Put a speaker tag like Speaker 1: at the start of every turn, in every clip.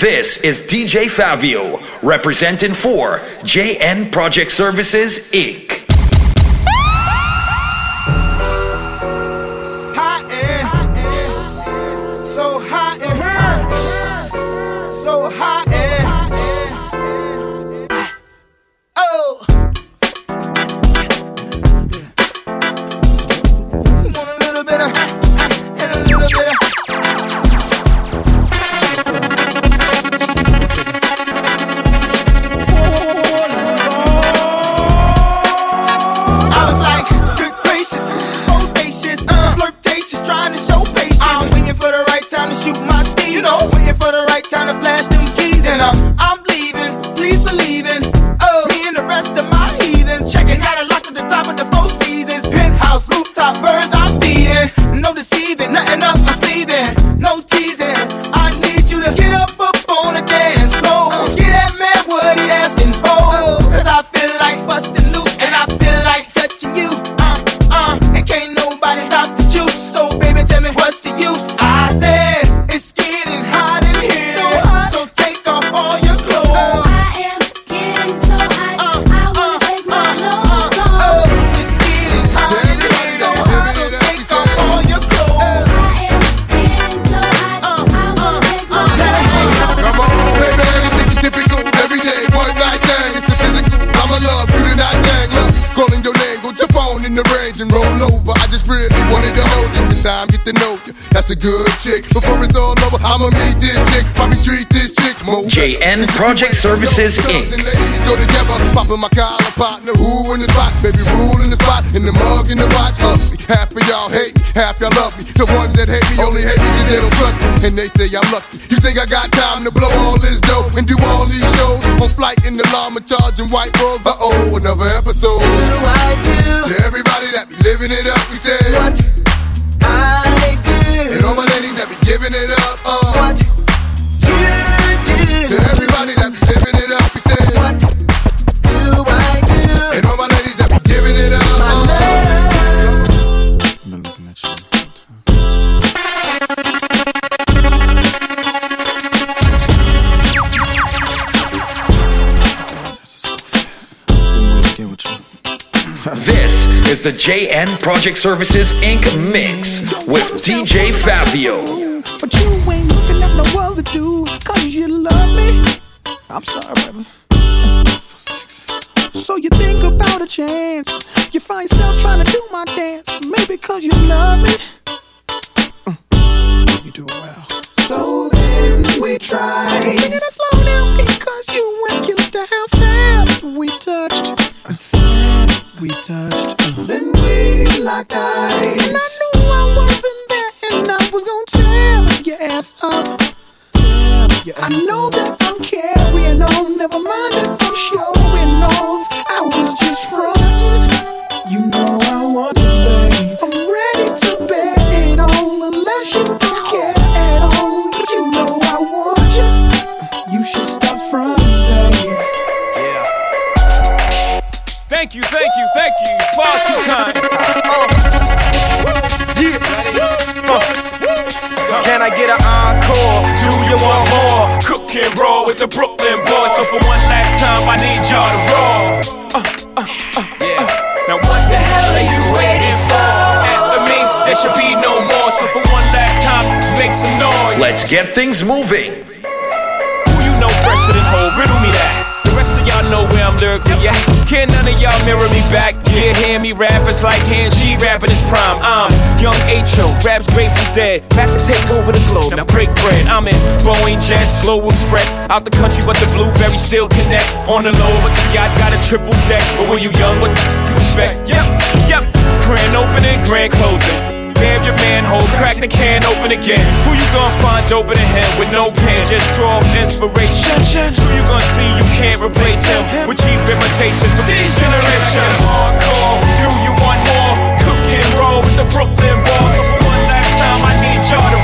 Speaker 1: This is DJ Favio, representing for JN Project Services, Inc.
Speaker 2: That's a good chick. Before it's all over, I'ma meet this chick. Probably treat this chick more.
Speaker 1: JN Project Services, Inc.
Speaker 2: ladies go together, popping my collar partner. Who in the spot? Baby, rule in the spot. In the mug, in the watch. Up me. Half of y'all hate me, half y'all love me. The ones that hate me only hate me cause they don't trust me. And they say I'm lucky. You think I got time to blow all this dough and do all these shows? On flight in the llama, charging white robes. Uh oh, another episode.
Speaker 3: I do
Speaker 2: To everybody that be living it up, we say.
Speaker 3: what I do.
Speaker 2: And all my ladies that be giving it up. Uh.
Speaker 3: What you
Speaker 2: did.
Speaker 3: To
Speaker 2: everybody that be living it up, we say.
Speaker 3: What
Speaker 1: is the JN Project Services, Inc. mix with DJ Fabio.
Speaker 4: But you ain't looking at no other dudes cause you love me. I'm sorry, baby.
Speaker 5: So sexy.
Speaker 4: So you think about a chance. You find yourself trying to do my dance. Maybe cause you love me. Mm.
Speaker 5: You do well.
Speaker 4: So then we try. Singing it slow down because you weren't used to how fast we touched.
Speaker 5: We touched. Uh,
Speaker 4: Then we locked eyes. And I knew I wasn't there and I was gonna tear your ass up.
Speaker 5: your ass I
Speaker 4: know
Speaker 5: up.
Speaker 4: that I'm carrying on, never mind if I'm showing off. I was just frontin'.
Speaker 6: Get
Speaker 1: things moving.
Speaker 6: Who you know fresher than whole? Riddle me that. The rest of y'all know where I'm lyrically at. Can none of y'all mirror me back? Yeah, hear me rap, it's like hand G rapping his prime. I'm young H.O., raps Grateful Dead. Back to take over the globe, now break bread. I'm in Boeing Jets, Global Express. Out the country, but the blueberries still connect. On the low, but the yacht got a triple deck. But when you young, what you expect? Yep, yep. Grand opening, grand closing. Damn your manhole, crack the can open again. Who you gonna find open in him with no pen? Just draw inspiration. Who you gonna see you can't replace him with cheap imitations from these generations? Hardcore, do you want more? Cook and roll with the Brooklyn Balls. So for one last time, I need y'all to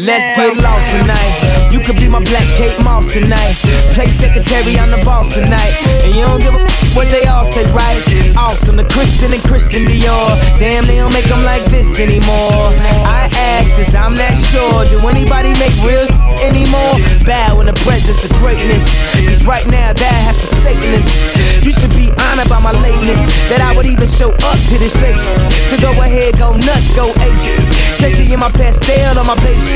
Speaker 7: Let's get lost tonight. You could be my black Kate Moss tonight. Play secretary on the boss tonight. And you don't give a f- what they all say, right? Awesome, the Christian and Christian Dior. Damn, they don't make them like this anymore. I ask, cause I'm not sure. Do anybody make real anymore? Bow in the presence of greatness. Cause right now, that has us. You should be honored by my lateness. That I would even show up to this place. So go ahead, go nuts, go ape. Especially in my pastel on my page.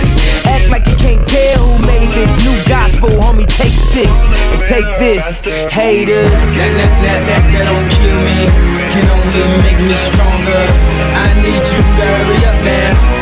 Speaker 7: Act like you can't tell who made this new gospel, homie. Take six and take this, haters. That, that, that, that, that don't kill me, can only make me stronger. I need you to hurry up I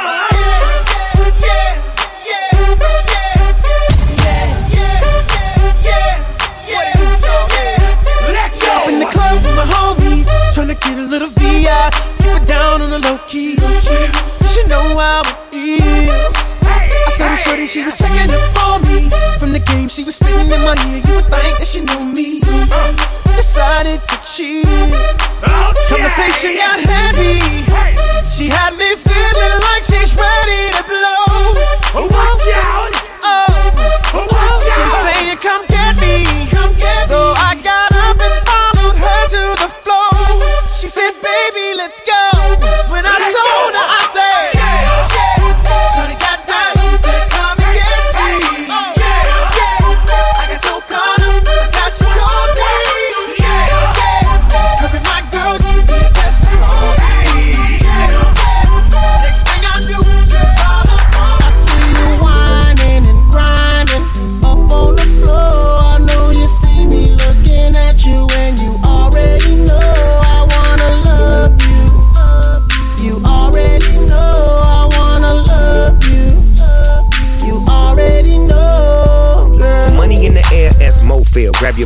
Speaker 3: get a little VI, keep it down on the low key. She know how it is. I saw the shorty, she was checking up on me. From the game, she was spitting in my ear. You would think that she knew me. Decided to cheat. Oh, Conversation got heavy. She had me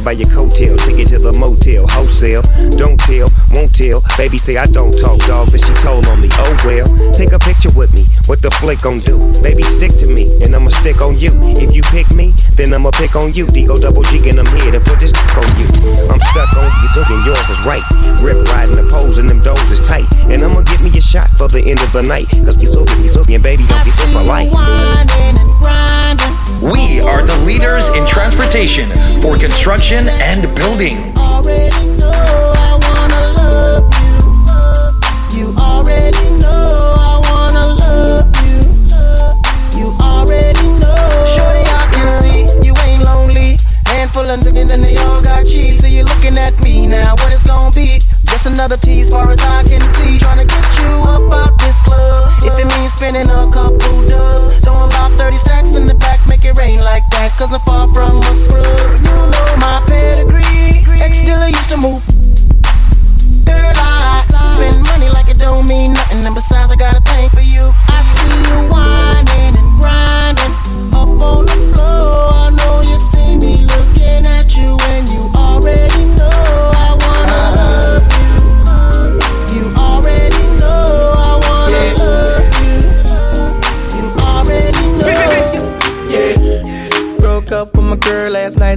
Speaker 8: by your coattail, take it to the motel. Wholesale, don't tell, won't tell. Baby say I don't talk, dog, but she told on me. Oh well, take a picture with me. What the flick gon' do? Baby, stick to me, and I'ma stick on you. If you pick me, then I'ma pick on you. D-O double G, and I'm here to put this on you. I'm stuck on you, so then yours is right. Rip riding the poles, and them doors is tight. And I'ma get me a shot for the end of the night. Cause we so, we so, and baby, don't be so polite.
Speaker 9: We are the leaders in transportation for construction and building.
Speaker 3: already know I wanna love you. You already know I wanna love you. You already know. Shorty, I can see you ain't lonely. Handful of niggas and they all got cheese. So you're looking at me now. Gonna be? Just another tease, far as I can see. Trying to get you up out this club. If it means spending a couple dubs, throwing about 30 stacks in the back, make it rain like that. Cause I'm far from a scrub. You know my pedigree. Ex dealer used to move.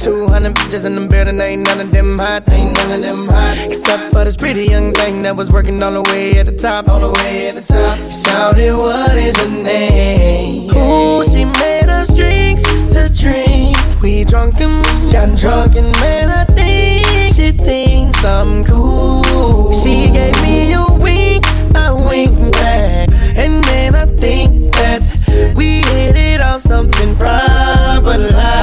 Speaker 3: 200 bitches in the building, ain't none of them hot, ain't none of them hot. Except for this pretty young thing that was working all the way at the top, all the way at the top. Shouted, what is your name? Ooh, she made us drinks to drink. We drunk and got drunk and man, I think she thinks I'm cool. She gave me a wink, I winked back, and then I think that we hit it off something right.
Speaker 10: driving.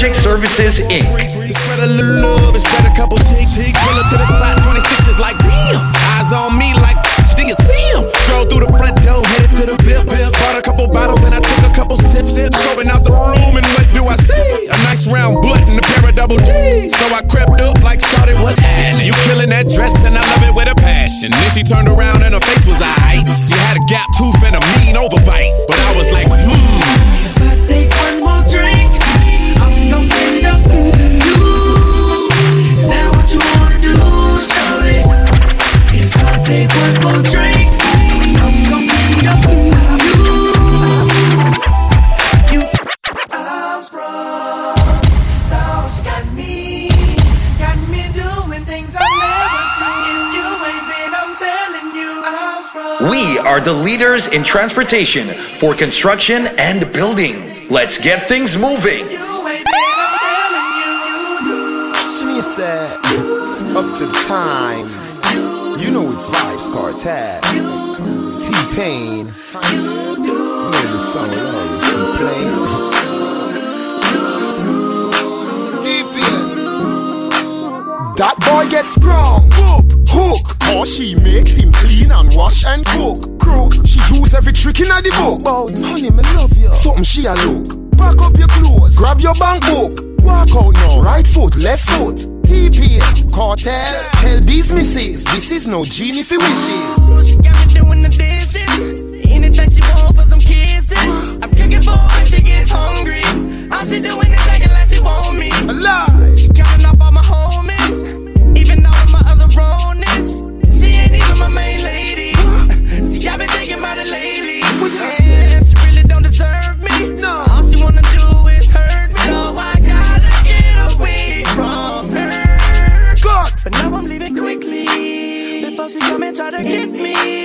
Speaker 9: Project Services Inc.
Speaker 10: Spread a little love and spread a couple cheeks. Pull up to the spot, 26 is like, bam. Eyes on me like, do you see him? Stroll through the front door, headed to the VIP. Bought a couple bottles and I took a couple sips. Strolling out the room and what do I see? A nice round butt and a pair of double D's. So I crept up like shorty was happening. You killing that dress and I love it with a passion. Then she turned around and her face was aight. She had a gap tooth and a mean overbite. But I was like, hmm.
Speaker 9: In transportation for construction and building. Let's get things moving.
Speaker 11: Up to time. You know it's Cartel. T Pain. You the song always be playing. That boy gets sprung, whoop, hook, or she makes him clean and wash and cook. Crook, she use every trick in the book. Bout, honey, me love you. Something she a look. Pack up your clothes, grab your bank book. Walk out now, right foot, left foot. TP, cartel, tell these misses, this is no genie for wishes.
Speaker 12: She got me doing the dishes. Anything she want for some kisses. I'm cooking for when she gets hungry. All she doing to get me.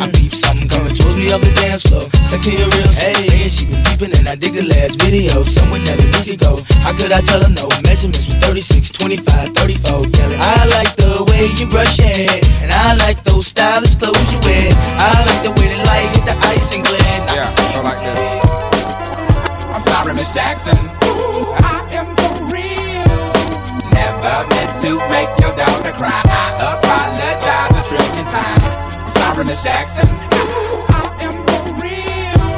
Speaker 13: I peep something coming towards me up the dance floor. Sexy and real, hey. saying she been peeping and I dig the last video. Someone that we could go. How could I tell her no? Measurements was 36, 25, 34. Yelling. I like the way you brush your hair, and I like those stylish clothes you wear. I like the way the light hit the ice and glare. Yeah, I like this.
Speaker 14: I'm sorry, Miss Jackson. Ooh, I am for real. Never meant to make your daughter cry. I apologize a trillion times. Sorry, Miss Jackson. Ooh, I am for real.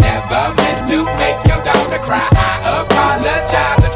Speaker 14: Never meant to make your daughter cry. I apologize.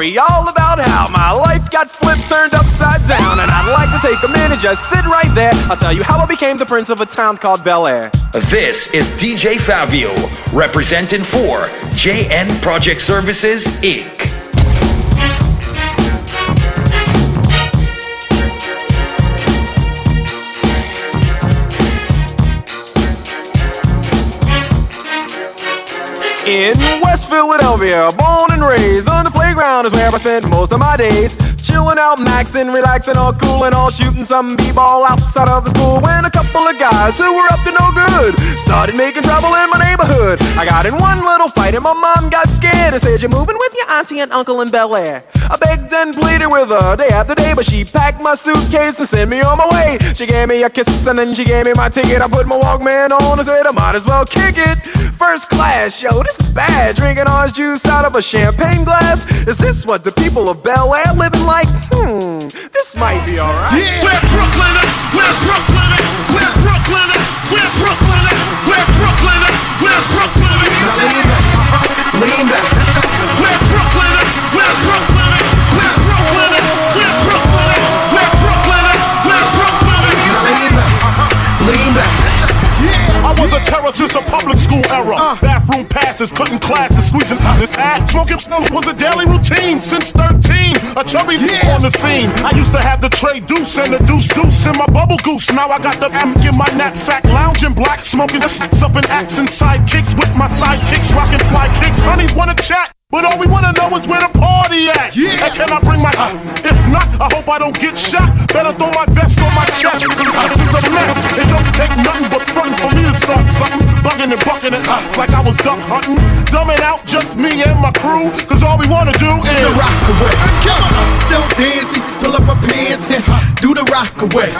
Speaker 15: story all about how my life got flipped, turned upside down, and I'd like to take a minute, just sit right there. I'll tell you how I became the prince of a town called Bel Air.
Speaker 9: This is DJ Favio, representing for JN Project Services Inc.
Speaker 15: in West Philadelphia, born and raised playground is where I spend most of my days. Chilling out, maxing, relaxing, all cool and all shooting some b-ball outside of the school. When a couple of guys who were up to no good started making trouble in my neighborhood. I got in one little fight and my mom got scared and said, "You're moving with your auntie and uncle in Bel Air." I begged and pleaded with her day after day, but she packed my suitcase and sent me on my way. She gave me a kiss and then she gave me my ticket. I put my Walkman on and said I might as well kick it. First class, yo, this is bad. Drinking orange juice out of a champagne glass. Is this what the people of Bel Air living like? Hmm, this might be alright.
Speaker 16: Yeah. We're Brooklyn, we're Brooklyn, we're Brooklyn, we're Brooklyn, we're Brooklyn, we're Brooklyn. Now lean back, lean back. We're Brooklyn, we're Brooklyn,
Speaker 17: was a terror since the public school era. Uh. Bathroom passes, cutting classes, squeezing his ass. Smoking was a daily routine since 13. A chubby on the scene. I used to have the tray deuce and the deuce deuce in my bubble goose. Now I got the amp in my knapsack, lounging black, smoking the sacks up in accent sidekicks with my sidekicks, rocking fly kicks. Honeys wanna chat. But all we wanna know is where the party at. Yeah. And can I bring my? Uh, if not, I hope I don't get shot. Better throw my vest on my chest, cause this is a mess. It don't take nothing but frontin' for me start something. Bugging and bucking it uh, like I was duck hunting. Dumbing out just me and my crew, cause all we wanna do is
Speaker 1: the rock away. Come on, don't dance, you just pull up my pants and do the rock away.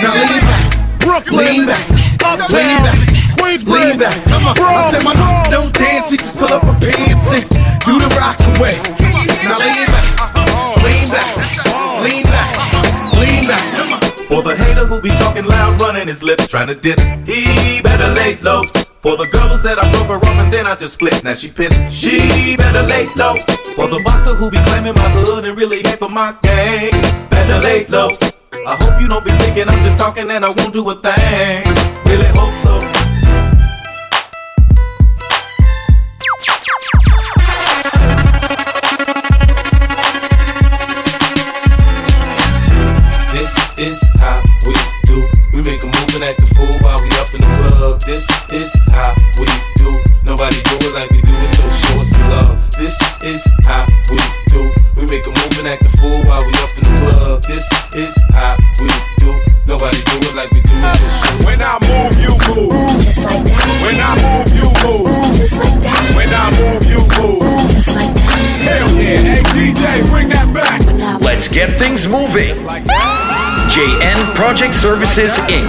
Speaker 1: Now lean back,
Speaker 17: Brooklyn,
Speaker 1: lean back,
Speaker 17: Uptown,
Speaker 1: lean back,
Speaker 17: Queensbridge,
Speaker 1: lean back. Come on, I said my don't dance, you just pull up my pants and do the rock away.
Speaker 18: Be talking loud, running his lips, trying to diss, he better lay low. For the girl who said I broke her off and then I just split, now she pissed, she better lay low. For the buster who be claiming my hood and really ain't for my gang, better lay low. I hope you don't be thinking I'm just talking and I won't do a thing. Really hope so. This is how we do. Nobody do it like we do it, so show us some love. This is how we do. We make a move and act a fool while we up in the club. This is how we do. Nobody do it like we do it, so show us
Speaker 17: When I move, you move.
Speaker 19: Just like that.
Speaker 17: When I move, you move.
Speaker 19: Just like that.
Speaker 17: When I move, you move.
Speaker 19: Just like that.
Speaker 17: Hell yeah, hey DJ, bring that back.
Speaker 9: Let's get things moving. JN Project Services Inc.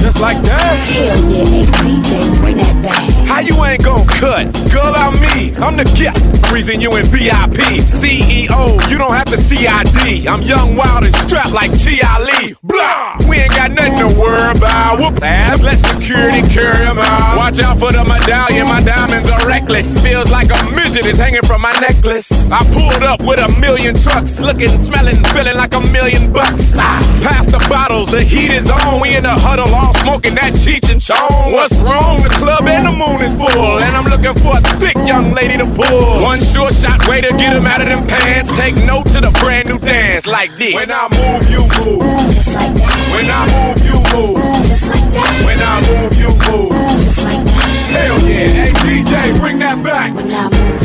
Speaker 17: Just like that.
Speaker 19: Hell yeah, hey DJ, bring that back.
Speaker 20: How you ain't gon' cut? Girl, I'm me. I'm the guy. Reason you in VIP. CEO, you don't have to CID. I'm young, wild, and strapped like G. Ali. Blah! We ain't got nothing to worry about. Whoop ass. Let security carry 'em out. Watch out for the medallion. My diamonds are reckless. Feels like a midget is hanging from my necklace. I pulled up with a million trucks. Looking, smelling, feeling like a million bucks. Ah, pass the bottles. The heat is on. We in the huddle all smoking that Cheech and Chong. What's wrong? The club and the moon is full. And I'm looking for a thick young lady to pull. One sure shot way to get him out of them pants. Take note to the brand new dance like this.
Speaker 17: When I move, you move.
Speaker 19: Just like that.
Speaker 17: When I move, you move.
Speaker 19: Just like that.
Speaker 17: When I move, you move.
Speaker 19: Just like that.
Speaker 17: Hell yeah, hey DJ, bring that back.
Speaker 19: When I move, you move.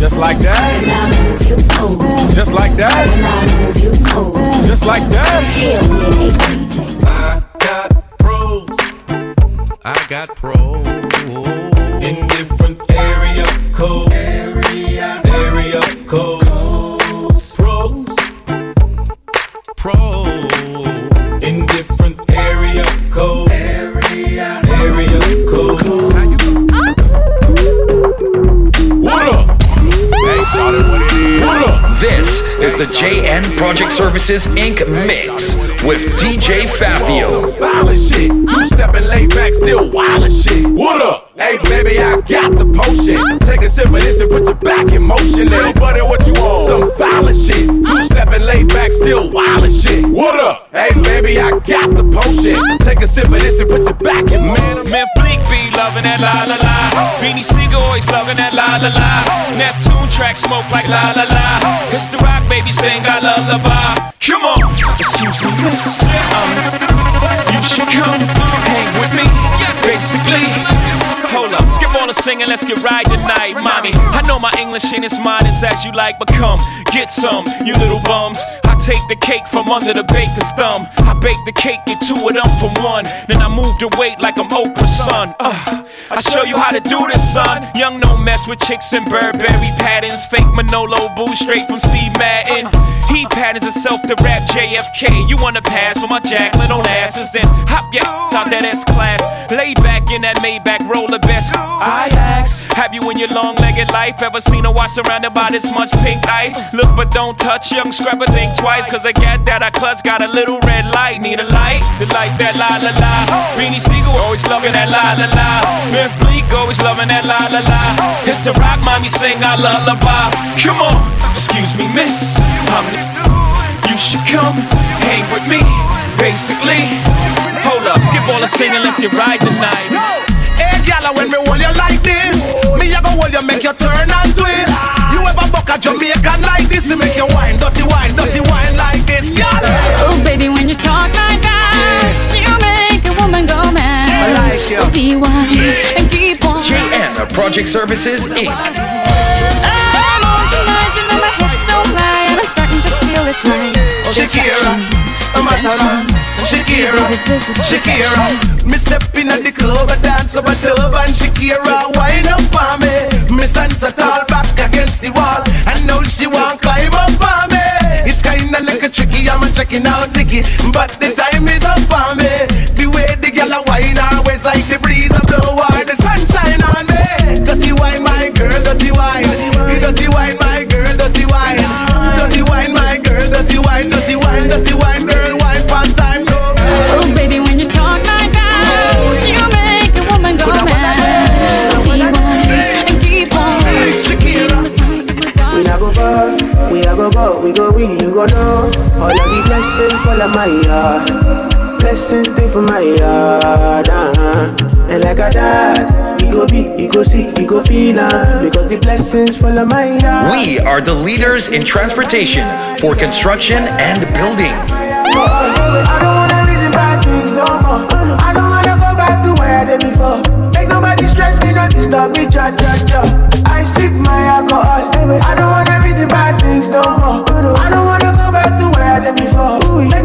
Speaker 20: Just like that. Just like that. Just like that.
Speaker 18: I got pros. I got pros in different area codes. Area, area codes. Pros, pros
Speaker 20: is
Speaker 9: the JN Project Services Inc. mix with DJ Fabio.
Speaker 20: Violent shit. Two stepping laid back, still wild as shit.
Speaker 17: What up?
Speaker 20: Hey baby, I got the potion. Take a sip of this and put your back in motion. Little buddy, what you want? Some violent shit. Two stepping laid back, still wild as shit.
Speaker 17: What up?
Speaker 20: Hey baby, I got the potion. Take a sip of this and put your back in motion.
Speaker 6: Man, Bleek be loving that la la la. Beanie Sigel always loving that la la la. Neptune track smoke like la la la. It's the rock baby sing I lullaby. Come on, excuse me, miss. Um, you should come hang with me. Basically, hold up, skip on a singing, let's get right tonight, mommy. I know my English ain't as modest as you like, but come, get some, you little bums. Take the cake from under the baker's thumb. I bake the cake, get two of them for one. Then I move the weight like I'm Oprah's son. Uh, I show you how to do this, son. Young no mess with chicks and Burberry patterns. Fake Manolo boo straight from Steve Madden. He patterns himself to rap JFK. You wanna pass for my Jacqueline on asses? Then hop yeah, out that S class. Lay back in that Maybach, roll the best. I ask, have you in your long legged life ever seen a watch surrounded by this much pink ice? Look but don't touch, young scrapper, think twice. Cause I gat that I clutch got a little red light. Need a light, the light that la la la. Beanie Sigel always loving that la la la. Myth Bleek always loving that la la la. It's the rock mommy sing our lullaby. Come on, excuse me, miss. I'm the you should come hang with me. Basically, hold up, skip all the singing, let's get right tonight.
Speaker 21: Hey, gala, when me hold you like this, me a go hold you, make you turn and twist. You ever buck a Jamaican like this, to make you wine, dirty wine, dirty wine like this.
Speaker 19: Oh, baby, when you talk like that, you make a woman go mad.
Speaker 9: I like you.
Speaker 19: So be wise and keep on.
Speaker 9: JN Project Services Inc.
Speaker 19: I'm on tonight, you know my hips don't lie, and I'm starting to feel it's right. Oh, All the
Speaker 21: Shakira,
Speaker 19: attraction,
Speaker 21: I'm a
Speaker 19: attention.
Speaker 21: Shakira,
Speaker 19: Baby, this is
Speaker 21: Shakira. Me step in at the club, I dance up a dub and Shakira wind up on me. Me stand so tall back against the wall, and now she want climb up on me. It's kinda like a tricky, I'm checking out Nicky, but the time is up on me. The way the girl a wine always like the breeze of the wild, the sunshine on me. Dirty wine, my girl, dirty wine. Dirty wine, my girl, dirty wine. Dirty wine, my girl, dirty wine, dirty wine, dirty wine
Speaker 19: my
Speaker 22: yard. Blessings stay for my yard, uh-huh. And like a dad, we go be, go see, go feel uh, Because the blessings fall on my yard.
Speaker 9: We are the leaders in transportation for construction and building.
Speaker 22: I don't wanna reason bad things no more. I don't wanna go back to where I did before. Make nobody stress me, not disturb me, cha cha cha. I sip my alcohol. I don't wanna reason bad things no more. I don't wanna go back to where I did before. Make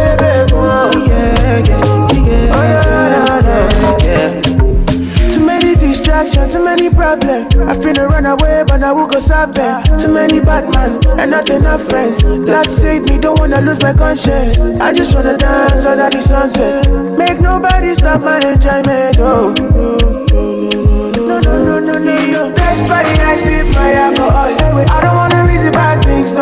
Speaker 22: Too many problems. I finna run away, but I will go solve them. Too many bad man and not enough friends. Lord save me, don't wanna lose my conscience. I just wanna dance under the sunset. Make nobody stop my enjoyment. Oh. No, no, no, no, no, no. That's why I sip my alcohol. I don't wanna reason bad things no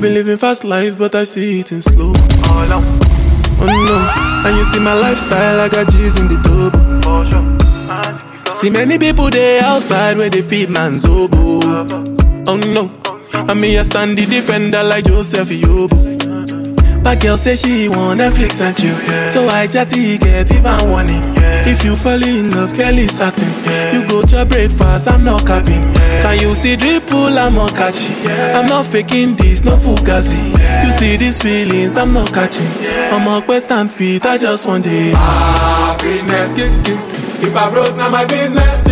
Speaker 23: I've been living fast life, but I see it in slow. Oh no, and you see my lifestyle, I got G's in the double. See many people there outside where they feed man's oboe. Oh no, and me I stand the defender like Joseph Yobo. But girl say she want Netflix and chill, so I chatty get even warning. If you fall in love, Kelly satin. You go to breakfast, I'm not capping. Can you see dripple? I'm not catching. I'm not faking this, no fugazi. You see these feelings, I'm not catching. I'm a quest and feet, I just want it.
Speaker 24: Happiness. If I broke, now my business.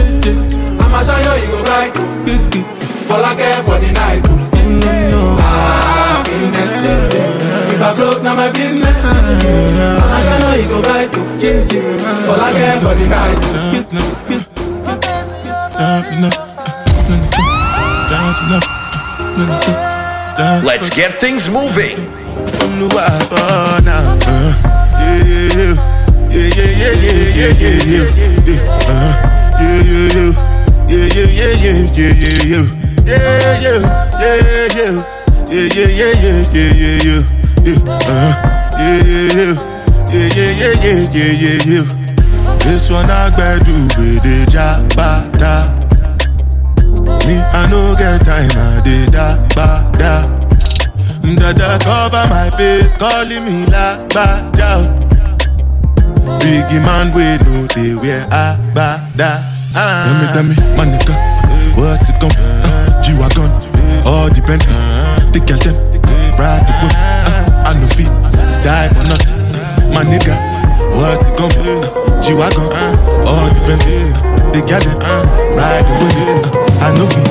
Speaker 24: I'ma show you, you go right. All I care for the night. Mm-hmm. Happiness. If I broke, now my business. I'ma show you, you go right. All I care for the night.
Speaker 9: Let's get things moving.
Speaker 25: From the wild, oh, now. Uh, yeah, yeah, yeah, yeah, yeah, yeah, yeah, yeah, yeah, uh, yeah, yeah, yeah, yeah, yeah, yeah, yeah, yeah, yeah, yeah, yeah, yeah, yeah, yeah, yeah, yeah, yeah, yeah, yeah, uh, yeah, yeah, yeah, yeah, yeah, yeah, yeah, yeah, yeah. This one I do with the jabata. Me, I no get time, I did da ba da. Dada cover my face, calling me la ba da. Biggie man, we know they wear a ba da. Tell me, tell me, my nigga, what's it come? Uh, G-Wagon, all depend. The girl them, ride the boat. Uh, I no fit, die for nothing. My nigga, what's it come? Uh, G-Wagon, all depend. The girl them, ride the boat. Uh, I no fit,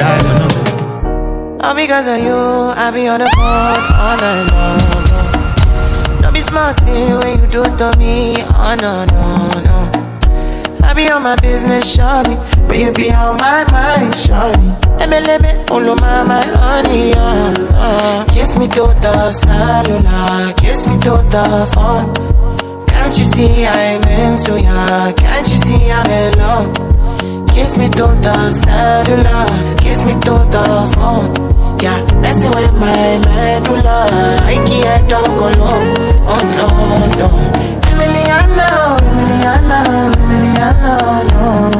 Speaker 25: die for nothing.
Speaker 26: All because of you, I be on the phone all night long. Don't be smart when you do it to me. Oh no, no, no. I be on my business, shawty. But you be on my mind, shawty. MLM, all of my, my honey, uh, uh. Kiss me to the cellular, kiss me to the phone. Can't you see I'm into ya? Can't you see I'm in love? Kiss me to the cellular, kiss me to the phone. Yeah, messing with my medulla. I can't talk alone. Oh no, no. Emiliano, Emiliano, Emiliano, no.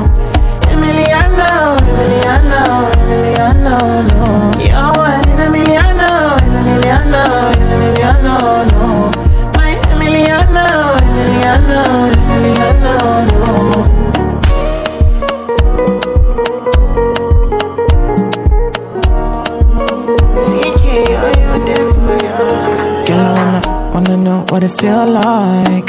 Speaker 26: Emiliano, Emiliano, Emiliano, no. Yo, an Emiliano, Emiliano, Emiliano, no. My Emiliano, Emiliano, Emiliano, no. Girl, I wanna, wanna know what it feel like,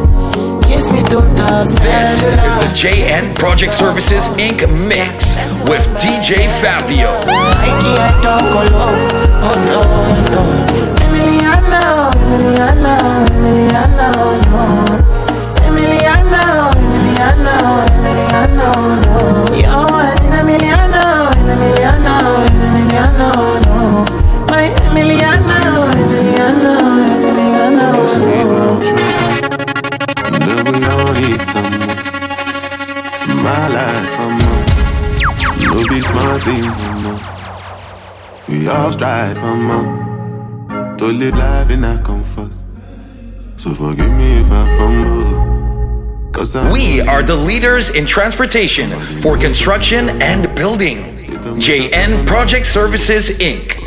Speaker 9: This is the JN Project Services Inc. mix with DJ Fabio.
Speaker 26: Emiliano, Emiliano, Emiliano, no. Emiliano,
Speaker 25: we all need some more. My life, I'm on. No be smart thing, you know. We all strive for more. To live life in our comfort. So forgive me if I fumble.
Speaker 9: We are the leaders in transportation for construction and building. JN Project Services Inc.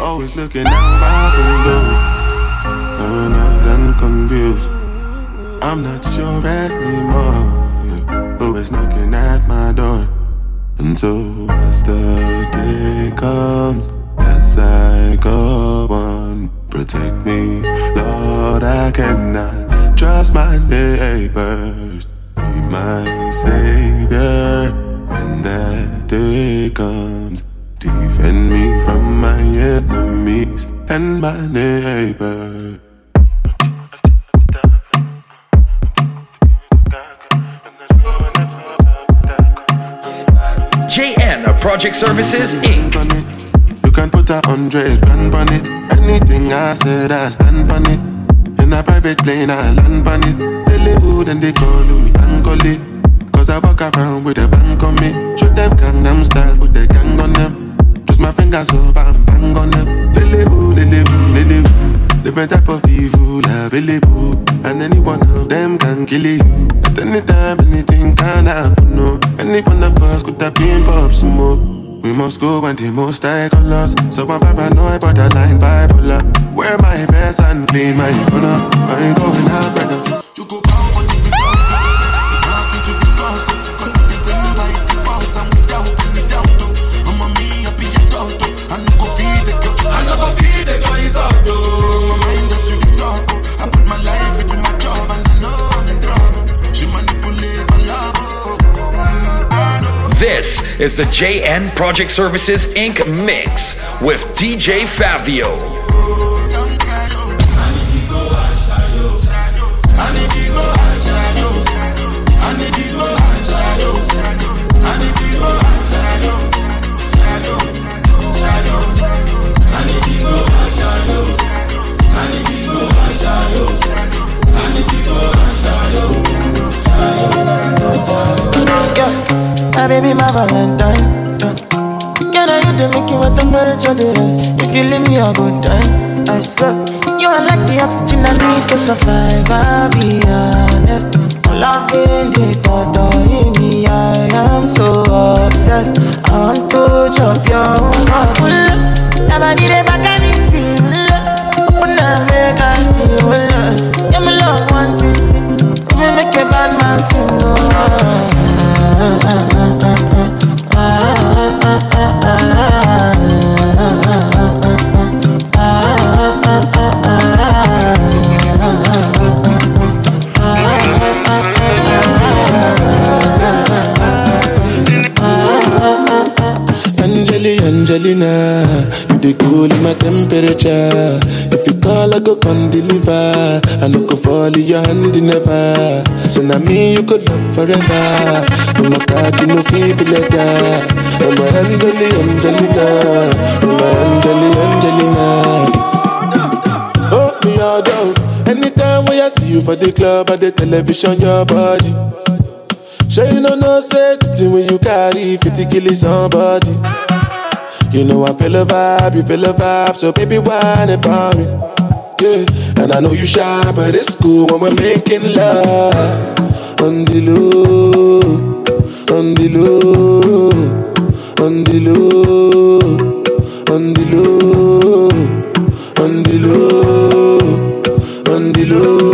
Speaker 25: I'm not sure anymore. who is knocking at my door. So as the day comes, as I go on, protect me, Lord. I cannot trust my neighbors. Be my savior when that day comes. Defend me from my enemies and my neighbor.
Speaker 9: Project Services Inc.
Speaker 25: You can put a hundred grand on it. Anything I said, I stand on it. In a private lane, I land on it. Live and they call me Bangoli. Cause I walk around with a bank on me. Shoot them Gangnam style with the gang on them. Twist my fingers up and bang on them. Lily woo, lily woo, lily. Different type of evil available. And any one of them can kill you. At any time, anything can happen. No, any one of us could have been pop smoke. We must go and the most high colors. So I'm paranoid, borderline bipolar. Uh. Wear my vest and clean my corner. I ain't going out, brother. Is
Speaker 9: the JN Project Services Inc. mix with DJ Fabio.
Speaker 26: Baby, my Valentine. Can I you to make you a temperature rise? If you leave me, I'll go die. I swear. You are like the oxygen I need to survive. I'll be honest. I'm loving they thought of me. I am so obsessed. I want to chop your own heart. Pull I need a back and it's real. Open up, make us feel love. Yeah, my love, one, two, three. Make a bad man
Speaker 25: feel. Angelina, you the cool in my temperature. You I go come deliver. I no go fall in your hand never. So now me you could love forever. I'm a cocky no feeble letter. I'm a Angeli, Angelina, I'm a Angeli, Angelina. Oh me all down. Anytime when I see you for the club or the television, your body. Sure you know no safety when you carry 50 kill somebody. You know I feel a vibe, you feel a vibe, so baby whine about me. And I know you shy, but it's cool when we're making love. On the low, on the low, on the low, on the low, on the low, on the low,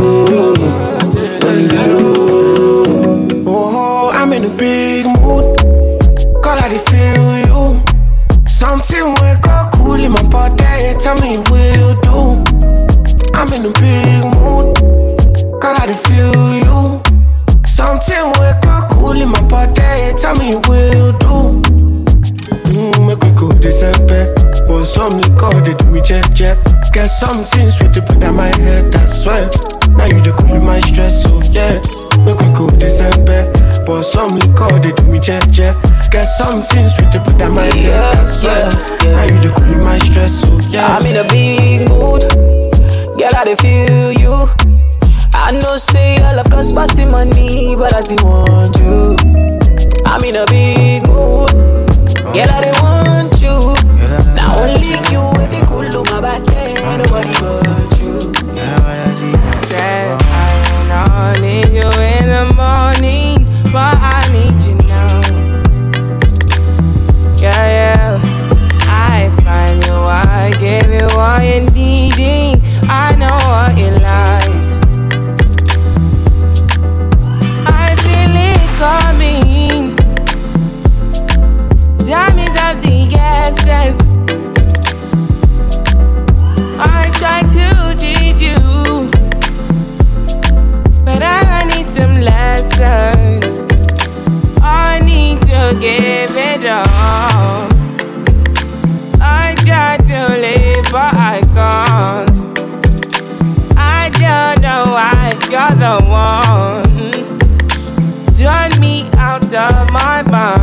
Speaker 25: the
Speaker 27: one. Turn me out of my mind.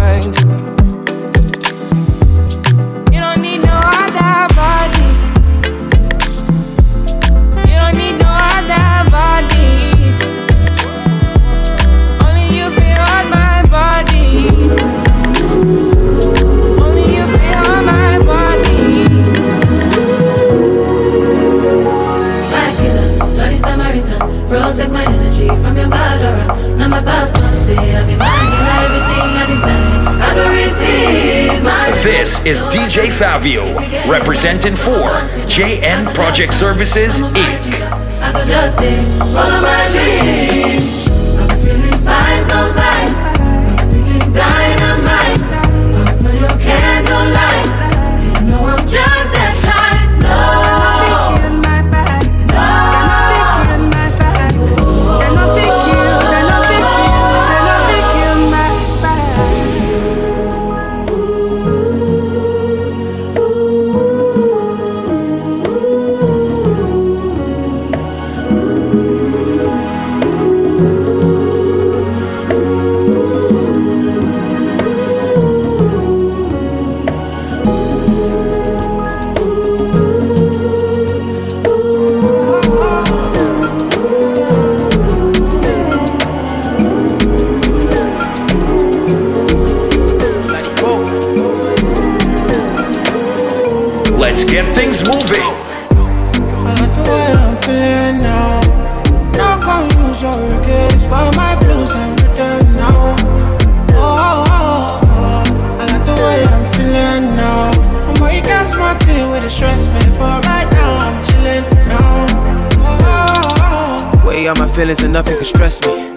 Speaker 28: This is DJ Favio, representing for JN Project Services Inc.
Speaker 29: get things moving. I like the way I'm feeling now. Now
Speaker 30: use your regrets but my blues and return now. Oh, oh, oh, I like the way I'm feeling now. I'm waking up, gas my with the stress, man. for right now I'm chilling now. Oh, oh, oh.
Speaker 12: Way out my feelings and nothing can stress me.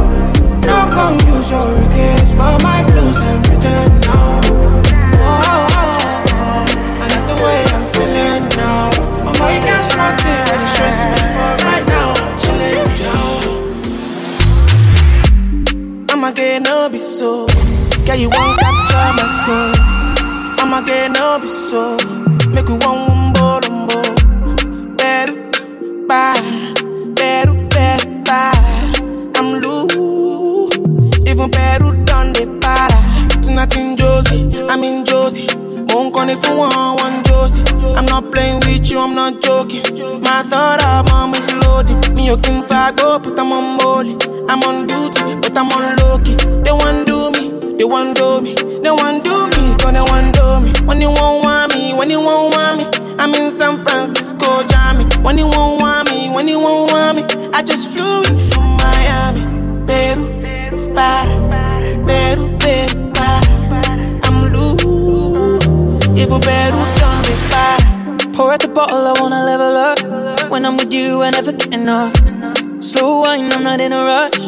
Speaker 30: My blues now. Oh. I like the way I'm feeling now. Mama, you got smart you stress me, but right now I'm chilling now.
Speaker 22: I'ma get no be so. Girl, you won't capture my soul. I'ma get no be so. Make we one wumbo lumbo. Better, bye. Better, better. I'm loose. Even better done the para. In Josie, I'm in Josie. Won't call if you want one Josie. I'm not playing with you, I'm not joking. My thought of mom is loaded. Me, you can fag up, but I'm on molly. I'm on duty, but I'm on low. They want do me, they want do me, they want do me, cause they want do me. When you won't want me, when you won't want me, I'm in San Francisco, Jammy. When you won't want me, when you won't want me, I just flew in even Peru done me para.
Speaker 28: Pour out the bottle, I wanna level up. When I'm with you, I never get enough. Slow wine, I'm not in a rush.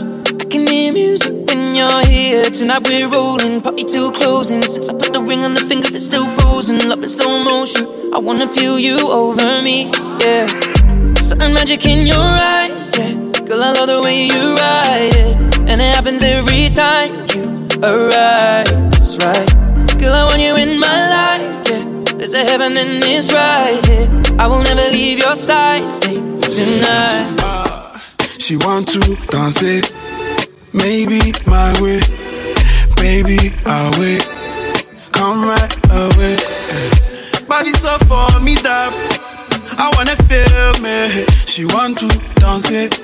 Speaker 28: I can hear music when you're here. Tonight we're rolling, party till closing. Since I put the ring on the finger, it's still frozen. Love in slow motion. I wanna feel you over me, yeah. Certain magic in your eyes, yeah. Girl, I love the way you ride it, and it happens every time you arrive. That's right. Girl, I want you in my life. There's a heaven and it's right here. I will never leave your side. Stay tonight.
Speaker 31: Ah, she want to dance it, maybe my way, baby I'll wait. Come right away. Body so for me that I wanna feel me. She want to dance it,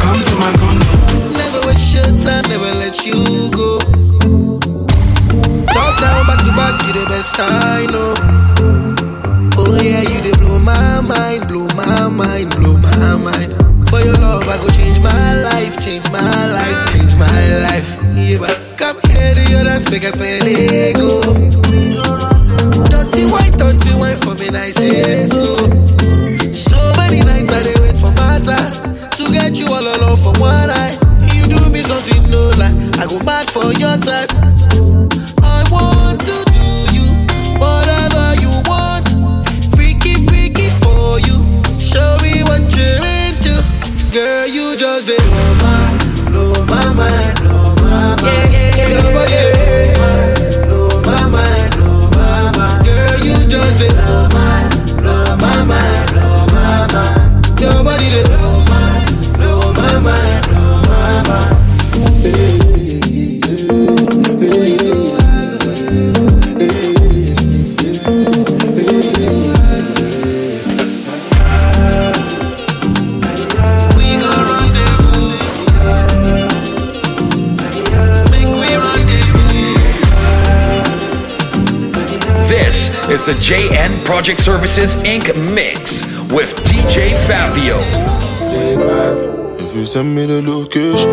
Speaker 31: Come to my condo.
Speaker 32: Never waste your time, never let you go. Top down, back to back, you the best I know. Oh yeah, you they blow my mind, blow my mind, blow my mind. For your love, I go change my life, change my life, change my life. Yeah, but come here to your dance, make us spend ego.
Speaker 9: Project Services Inc. mix with DJ Favio.
Speaker 25: If you send me the location,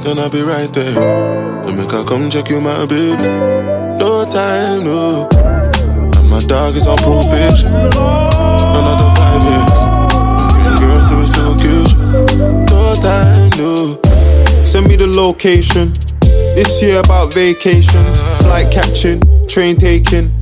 Speaker 25: then I'll be right there. Then make I come check you, my baby. No time, no. And my dog is on probation. Another five years. No green girls to his location. No time, no.
Speaker 33: Send me the location. This year about vacations, Flight catching. train taking.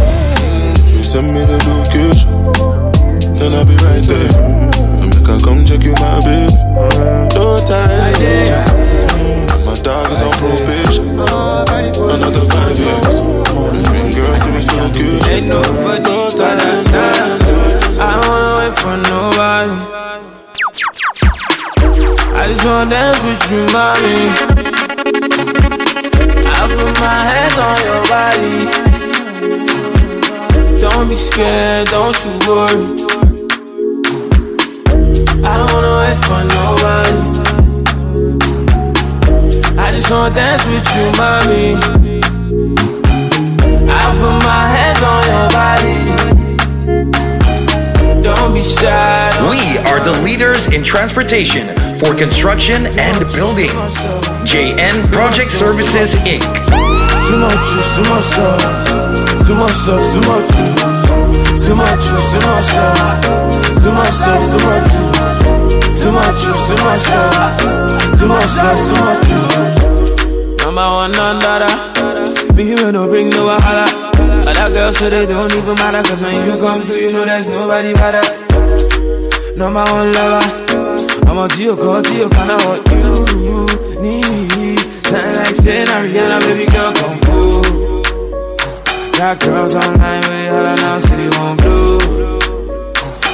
Speaker 25: Send me the location, then I'll be right there. I make her come check you, my babe. No time. And my dog is on probation. Another five years. Bring girls to his location. No time.
Speaker 21: I don't wanna wait for nobody. I just wanna dance with you, mommy. I put my hands on your body. Don't be scared, don't you worry. I don't wanna wait for nobody. I just wanna dance with you, mommy. I put my hands on your body. Don't be shy.
Speaker 9: We are the leaders in transportation for construction and building. JN Project Services Inc.
Speaker 21: Too much juice, too much sauce. Too much sauce, too much. Too much juice, too much sauce. Too much sauce, too much juice. Too much juice, too much sauce. Too much sauce, too much juice. Number one, none dada. Me here no bring no wahala. Other girls say they don't even matter. Cause when you come through, you know there's nobody better. Number one lover. I'm a Tio call, Tio kinda what you need. Sound like saying Ariana, baby girl, come through. Got girls online with holla now, city won't blue.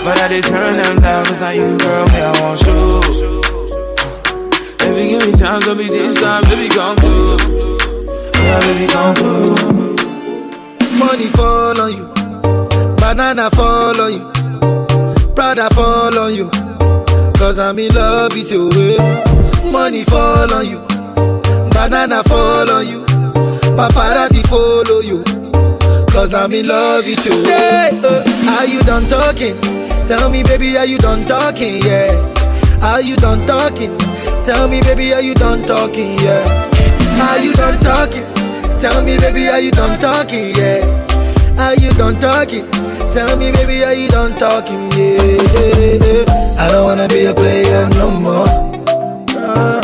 Speaker 21: But I did turn them down, cause now you, girl, me, I want you. Baby, give me time, so be this time, baby, come through. Yeah, baby, come through.
Speaker 32: Money fall on you, banana fall on you, Prada fall on you. Cause I'm in love with you. Money fall on you, banana fall on you, paparazzi follow you. Cause I'm in love with you. Yeah, uh, are you done talking? Tell me, baby, are you done talking? Yeah. Are you done talking? Tell me, baby, are you done talking? Yeah. Are you done talking? Tell me, baby, are you done talking? Yeah. Are you done talking? Tell me, baby, are you done talking? Yeah, yeah, yeah. I don't wanna be a player no more. Uh,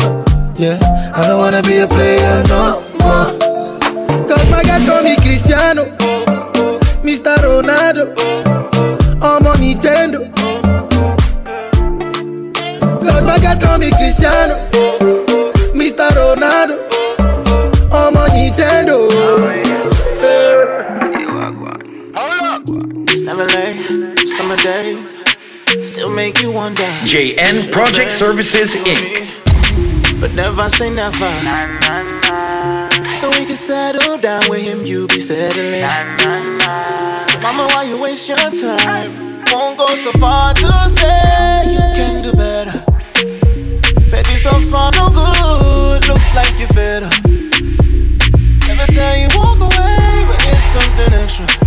Speaker 32: yeah, I don't wanna be a player no more. Cause my guys call me Cristiano, Mr. Ronaldo, I'm on Nintendo. Cause my guys call me Cristiano, Mr. Ronaldo, I'm on Nintendo.
Speaker 34: Never late, summer days. Still make you wonder.
Speaker 9: JN Project Services Inc.
Speaker 34: But never say never. So we can settle down with him, you be settling. So mama, why you waste your time? Won't go so far to say you can do better. Baby, so far no good. Looks like you fed up. Never tell you walk away, but it's something extra.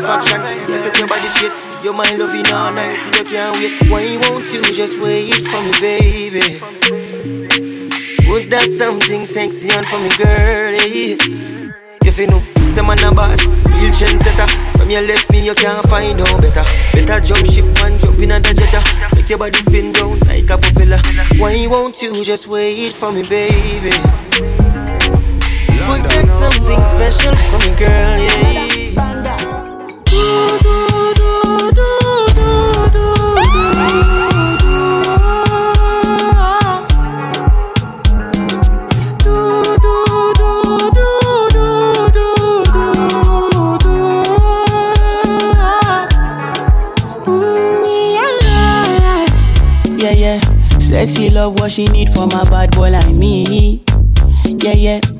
Speaker 3: Satisfaction. Set your body shit. Your mind loving all night till you can't wait. Why won't you just wait for me, baby? Would that something sexy on for me, girlie. If you know, say man a boss, real trendsetter. From your left me, you can't find no better. Better jump ship and jump in a jetta. Make your body spin round like a propeller. Why won't you just wait for me, baby? Put that something special for me, girl, yeah.
Speaker 35: Sexy love, what she need for my bad boy like me. Yeah, yeah.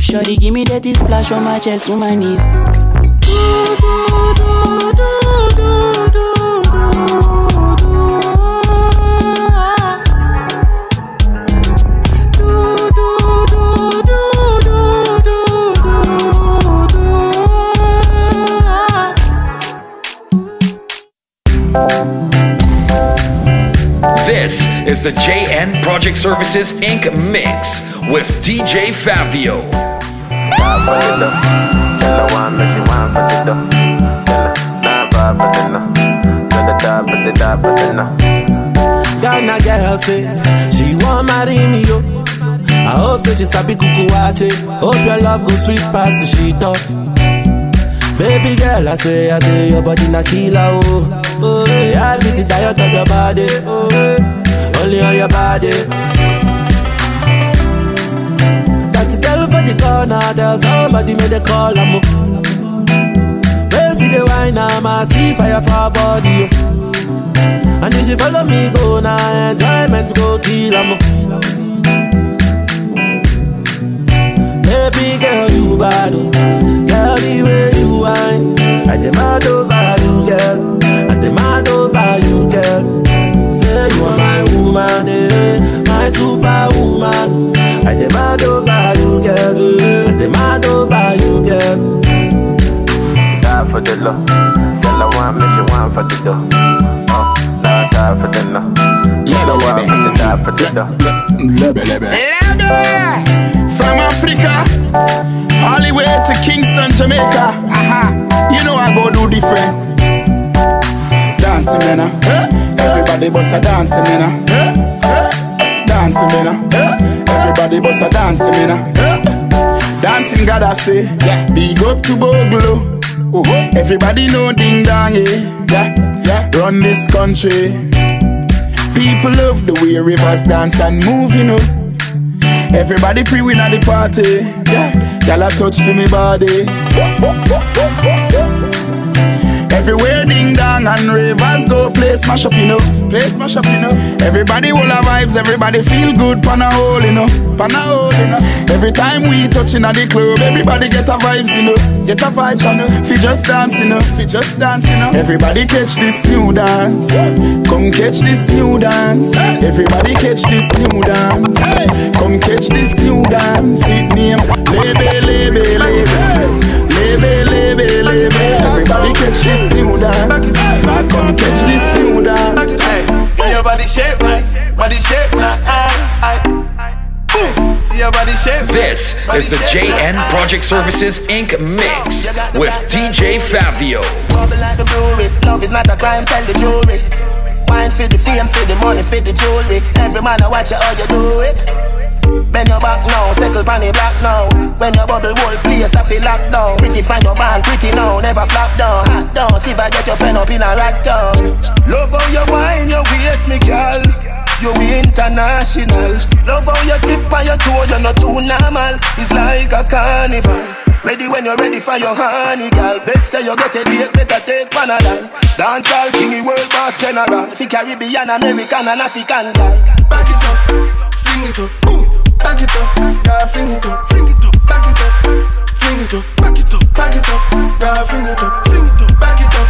Speaker 35: Shorty give me that splash from my chest to my knees.
Speaker 9: This is the JN Project Services Inc. mix with DJ Fabio.
Speaker 21: Ghana girl say she want marry. I hope say she sabi kuku. Hope your love go sweet past the sheet up. Baby girl, I say, I say your body na killer oh. Oh, I beat it diet of your body. Oh, only on your body. Corner, there's somebody made a call. I'm Where see the wine, I'm a see fire for body. And if she follow me, go now, enjoyment go kill 'em. Baby girl, you bad,
Speaker 36: die for the dough.
Speaker 37: Lebe, lebe. From Africa, all the way to Kingston, Jamaica. Aha. You know I go do different. Dancing, man. uh. Everybody bust a dancing, man. uh. Dancing, man. uh. Everybody bust a dancing, man. Dancing, God, I say. Big up to Bogle. Oh, everybody know ding dong, yeah. yeah, yeah. Run this country. People love the way rivers dance and move, you know. Everybody pre-win at the party. Yeah, y'all a touch for me body. Everywhere ding dong and ravers go play smash up, you know. Play smash up, you know. Everybody will have vibes, everybody feel good, pan a hole, you know. Pan a hole, you know. Every time we touching at the club, everybody get a vibes, you know. Get a vibes, you know. Fi just dance, you know. Fi just dance, you know. Everybody catch this new dance. Come catch this new dance. Everybody catch this new dance. Come catch this new dance. It name Lebe, Lebe, Lebe. Lebe, Lebe, Lebe. Everybody catch this new dance. Come catch this new dance.
Speaker 31: See your body shape nice, body shape nice.
Speaker 9: This is the JN Project Services Inc. mix with DJ Fabio.
Speaker 38: Bubble like the brewery. Love is not a crime, tell the jury. Wine for the fame, for the money, for the jewelry. Every man I watch you how you do it. Bend your back now, settle pan the black now. When your bubble whole place, I feel locked down. Pretty find your band, pretty now, never flop down. Hot down, see if I get your friend up in a rack down. Love how you wine, your waist, me girl. You international. Love how you tip on your toe, you're not too normal. It's like a carnival. Ready when you're ready for your honey, girl. Bet say you get a date, better take Panadol. Dance all king, world boss general. Fi Caribbean, American, and African guy.
Speaker 31: Back it up, fling it up, boom. Back it up, girl, fling it up, fling it up, back it up, fling it up, back it up, back it up, girl, fling it up, fling it up, back it up,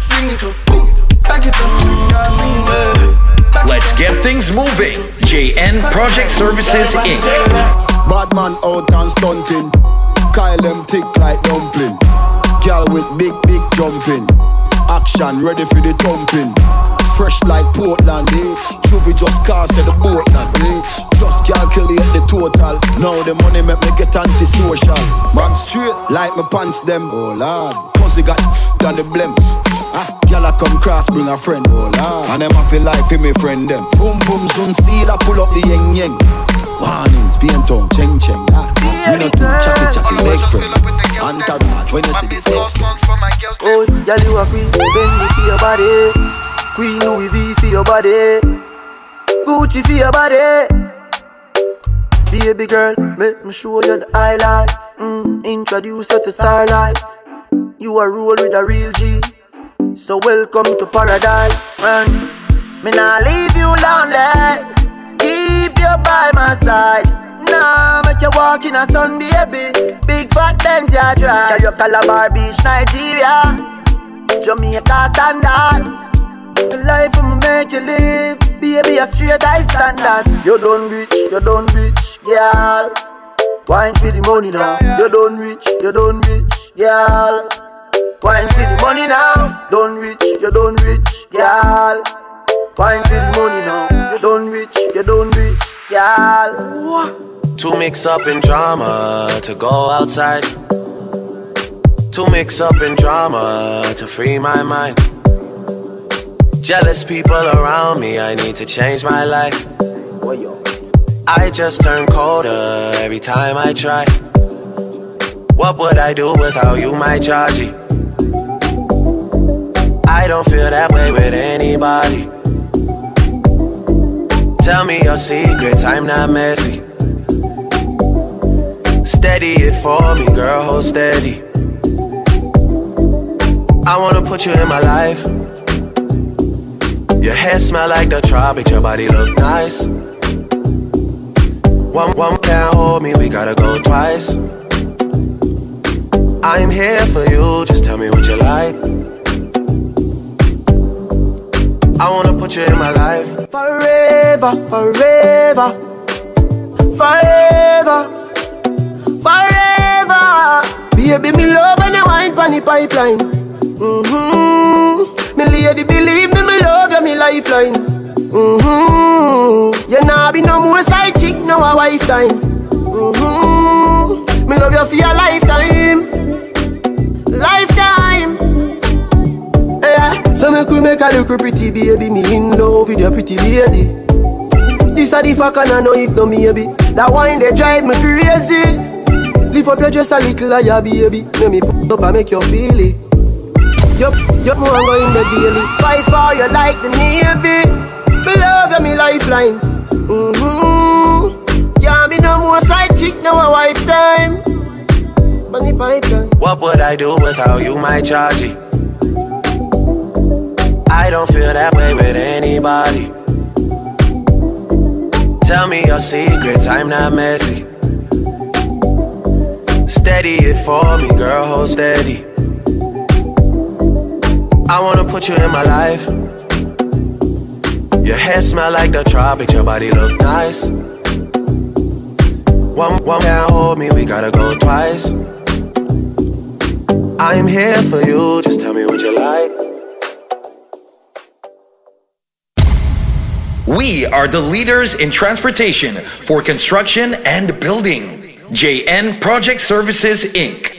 Speaker 31: fling it up, boom. Back it up, girl, fling it up.
Speaker 9: Let's get things moving. JN Project Services Inc.
Speaker 37: Bad man out and stunting. Kyle them tick like dumpling. Girl with big, big jumping. Action ready for the thumping. Fresh like Portland, eh? Juvie just cast at the Portland, eh? Just calculate the total. Now the money make me get antisocial. Man straight like my pants them. Oh lord, pussy got done the blem. Ah, girl I come cross bring a friend. Oh lord, and them I feel like for me friend them. Boom boom soon see that pull up the yeng yeng.
Speaker 39: Warnings, Vienton, Cheng Cheng. Ah, we not too chatty chatty, big friend. Entourage, when you see the text.
Speaker 3: Oh, girl, you a queen. Bentley for your body. Queen Louis V for your body. Gucci for your body. Baby girl, let me show you the high life. Mm, introduce you to star life. You are roll with a real G. So welcome to paradise, man. Me nah leave you lonely. Keep you by my side. Nah, make you walk in a sun, baby. Big fat Benz, ya drive. Carry up Calabar Beach, Nigeria. Jamaica sandals. The life I'ma make you live. Baby, a straight high standard. You done rich, you done rich, girl. Wine for the money now. You done rich, you done rich, girl. Wine for the money now. Done rich, you done rich, girl. Wine for the money now. You done rich, you done rich, girl.
Speaker 40: To mix up in drama, to go outside. To mix up in drama, to free my mind. Jealous people around me, I need to change my life. I just turn colder every time I try. What would I do without you, my Georgie? I don't feel that way with anybody. Tell me your secrets, I'm not messy. Steady it for me, girl, hold steady. I wanna put you in my life. Your hair smell like the tropics, your body look nice. One, one can't hold me, we gotta go twice. I'm here for you, just tell me what you like. I wanna put you in my life.
Speaker 3: Forever, forever, forever, forever. Baby, me love when you wine pon the pipeline. Mm-hmm. Me lady, believe me, me love you, me lifeline. Mm-hmm. You nah be no more side chick, no a wife time. Mm-hmm. Me love you for your lifetime, lifetime. So me could make a little pretty baby, me in love with your pretty lady. This a the fuck and I know if no maybe. That wine they drive me crazy. Lift up your dress a little higher, baby. Let me put up and make you feel it. Yup, yup, more go in the daily. Fight for you like the navy. Me love you, me lifeline. Mm-hmm. Can't be no more side chick, no a wife time. Money pipeline.
Speaker 40: What would I do without you, my Georgie? I don't feel that way with anybody. Tell me your secrets, I'm not messy. Steady it for me, girl, hold steady. I wanna put you in my life. Your hair smell like the tropics, your body look nice. One, one can't hold me, we gotta go twice. I'm here for you, just tell me what you like.
Speaker 9: We are the leaders in transportation for construction and building. JN Project Services Inc.